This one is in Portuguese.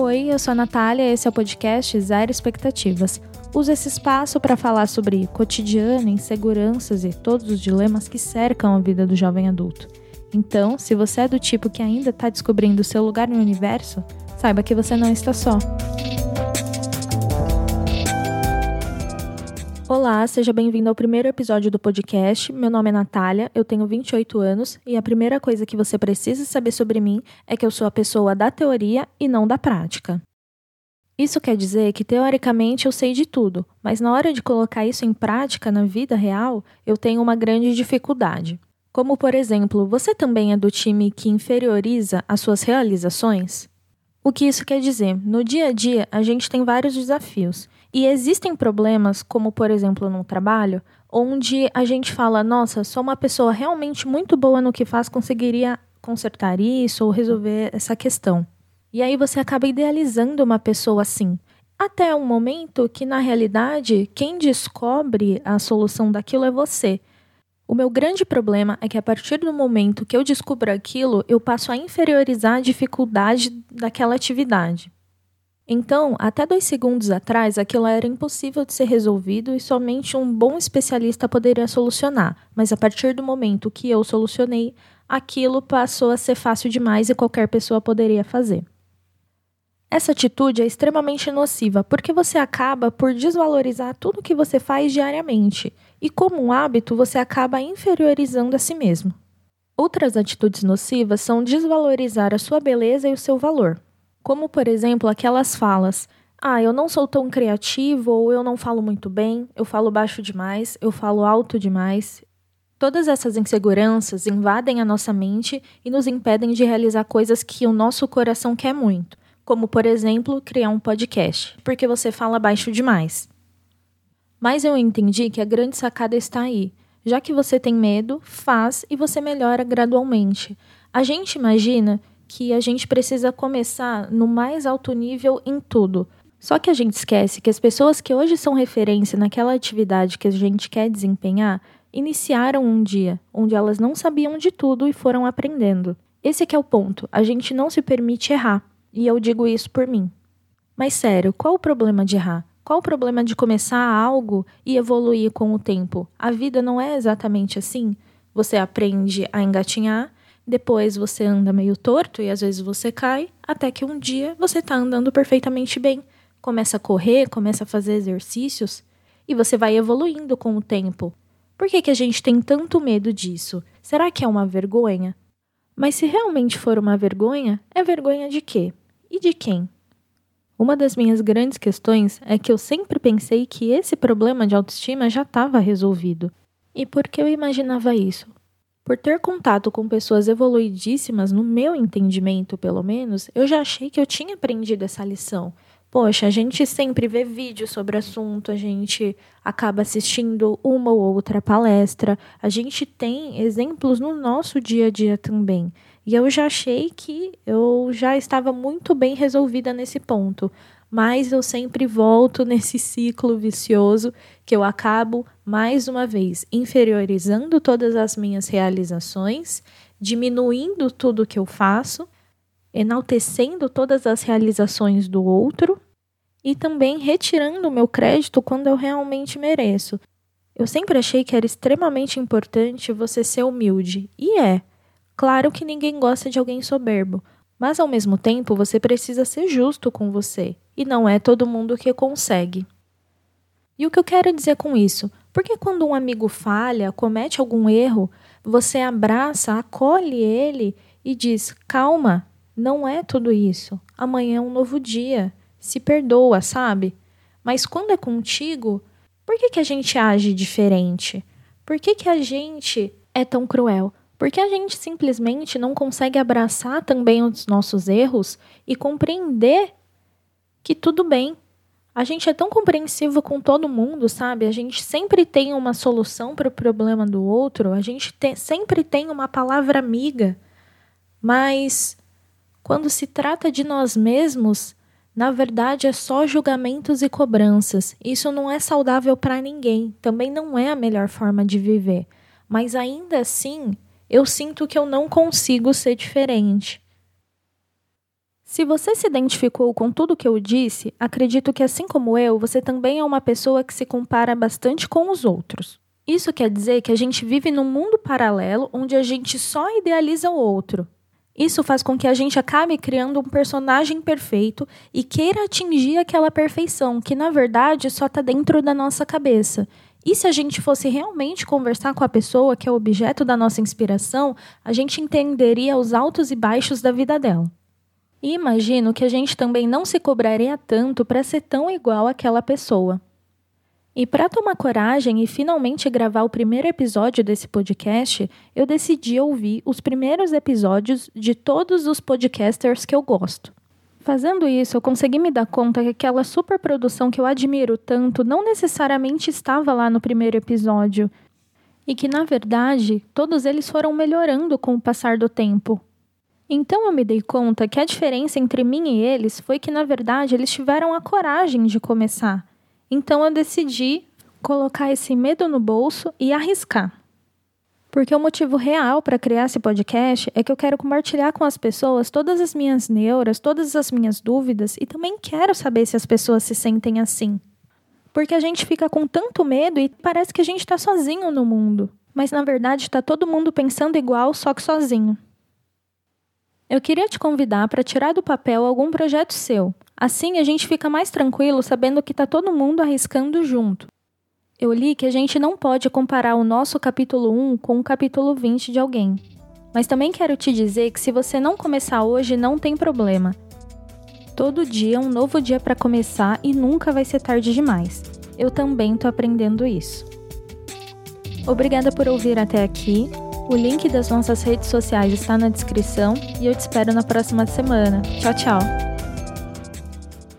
Oi, eu sou a Natália, esse é o podcast Zero Expectativas. Uso esse espaço para falar sobre cotidiano, inseguranças e todos os dilemas que cercam a vida do jovem adulto. Então, se você é do tipo que ainda está descobrindo seu lugar no universo, saiba que você não está só. Olá, seja bem-vindo ao primeiro episódio do podcast. Meu nome é Natália, eu tenho 28 anos e a primeira coisa que você precisa saber sobre mim é que eu sou a pessoa da teoria e não da prática. Isso quer dizer que teoricamente eu sei de tudo, mas na hora de colocar isso em prática na vida real, eu tenho uma grande dificuldade. Como, por exemplo, você também é do time que inferioriza as suas realizações? O que isso quer dizer? No dia a dia, a gente tem vários desafios e existem problemas, como por exemplo no trabalho, onde a gente fala: nossa, sou uma pessoa realmente muito boa no que faz, conseguiria consertar isso ou resolver essa questão. E aí você acaba idealizando uma pessoa assim. Até um momento que, na realidade, quem descobre a solução daquilo é você. O meu grande problema é que a partir do momento que eu descubro aquilo, eu passo a inferiorizar a dificuldade daquela atividade. Então, até dois segundos atrás, aquilo era impossível de ser resolvido e somente um bom especialista poderia solucionar. Mas a partir do momento que eu solucionei, aquilo passou a ser fácil demais e qualquer pessoa poderia fazer. Essa atitude é extremamente nociva porque você acaba por desvalorizar tudo que você faz diariamente e, como um hábito, você acaba inferiorizando a si mesmo. Outras atitudes nocivas são desvalorizar a sua beleza e o seu valor. Como, por exemplo, aquelas falas: ah, eu não sou tão criativo, ou eu não falo muito bem, eu falo baixo demais, eu falo alto demais. Todas essas inseguranças invadem a nossa mente e nos impedem de realizar coisas que o nosso coração quer muito, como, por exemplo, criar um podcast, porque você fala baixo demais. Mas eu entendi que a grande sacada está aí. Já que você tem medo, faz e você melhora gradualmente. A gente imagina que a gente precisa começar no mais alto nível em tudo. Só que a gente esquece que as pessoas que hoje são referência naquela atividade que a gente quer desempenhar iniciaram um dia onde elas não sabiam de tudo e foram aprendendo. Esse é o ponto. A gente não se permite errar. E eu digo isso por mim. Mas sério, qual o problema de errar? Qual o problema de começar algo e evoluir com o tempo? A vida não é exatamente assim. Você aprende a engatinhar depois você anda meio torto e às vezes você cai, até que um dia você está andando perfeitamente bem. Começa a correr, começa a fazer exercícios e você vai evoluindo com o tempo. Por que, que a gente tem tanto medo disso? Será que é uma vergonha? Mas se realmente for uma vergonha, é vergonha de quê? E de quem? Uma das minhas grandes questões é que eu sempre pensei que esse problema de autoestima já estava resolvido. E por que eu imaginava isso? Por ter contato com pessoas evoluidíssimas, no meu entendimento, pelo menos, eu já achei que eu tinha aprendido essa lição. Poxa, a gente sempre vê vídeos sobre o assunto, a gente acaba assistindo uma ou outra palestra, a gente tem exemplos no nosso dia a dia também. E eu já achei que eu já estava muito bem resolvida nesse ponto mas eu sempre volto nesse ciclo vicioso que eu acabo, mais uma vez, inferiorizando todas as minhas realizações, diminuindo tudo que eu faço, enaltecendo todas as realizações do outro e também retirando o meu crédito quando eu realmente mereço. Eu sempre achei que era extremamente importante você ser humilde, e é. Claro que ninguém gosta de alguém soberbo, mas ao mesmo tempo você precisa ser justo com você, e não é todo mundo que consegue. E o que eu quero dizer com isso? Porque quando um amigo falha, comete algum erro, você abraça, acolhe ele e diz: calma, não é tudo isso. Amanhã é um novo dia. Se perdoa, sabe? Mas quando é contigo, por que, que a gente age diferente? Por que, que a gente é tão cruel? Porque a gente simplesmente não consegue abraçar também os nossos erros e compreender que tudo bem. A gente é tão compreensivo com todo mundo, sabe? A gente sempre tem uma solução para o problema do outro, a gente te, sempre tem uma palavra amiga. Mas quando se trata de nós mesmos, na verdade é só julgamentos e cobranças. Isso não é saudável para ninguém, também não é a melhor forma de viver. Mas ainda assim, eu sinto que eu não consigo ser diferente. Se você se identificou com tudo que eu disse, acredito que, assim como eu, você também é uma pessoa que se compara bastante com os outros. Isso quer dizer que a gente vive num mundo paralelo onde a gente só idealiza o outro. Isso faz com que a gente acabe criando um personagem perfeito e queira atingir aquela perfeição, que na verdade só está dentro da nossa cabeça. E se a gente fosse realmente conversar com a pessoa que é o objeto da nossa inspiração, a gente entenderia os altos e baixos da vida dela. E imagino que a gente também não se cobraria tanto para ser tão igual àquela pessoa. E para tomar coragem e finalmente gravar o primeiro episódio desse podcast, eu decidi ouvir os primeiros episódios de todos os podcasters que eu gosto. Fazendo isso, eu consegui me dar conta que aquela superprodução que eu admiro tanto não necessariamente estava lá no primeiro episódio. E que, na verdade, todos eles foram melhorando com o passar do tempo, então eu me dei conta que a diferença entre mim e eles foi que, na verdade, eles tiveram a coragem de começar. Então eu decidi colocar esse medo no bolso e arriscar. Porque o motivo real para criar esse podcast é que eu quero compartilhar com as pessoas todas as minhas neuras, todas as minhas dúvidas e também quero saber se as pessoas se sentem assim. Porque a gente fica com tanto medo e parece que a gente está sozinho no mundo. Mas na verdade está todo mundo pensando igual, só que sozinho. Eu queria te convidar para tirar do papel algum projeto seu. Assim a gente fica mais tranquilo sabendo que está todo mundo arriscando junto. Eu li que a gente não pode comparar o nosso capítulo 1 com o capítulo 20 de alguém. Mas também quero te dizer que se você não começar hoje, não tem problema. Todo dia é um novo dia para começar e nunca vai ser tarde demais. Eu também tô aprendendo isso. Obrigada por ouvir até aqui o link das nossas redes sociais está na descrição e eu te espero na próxima semana. Tchau, tchau!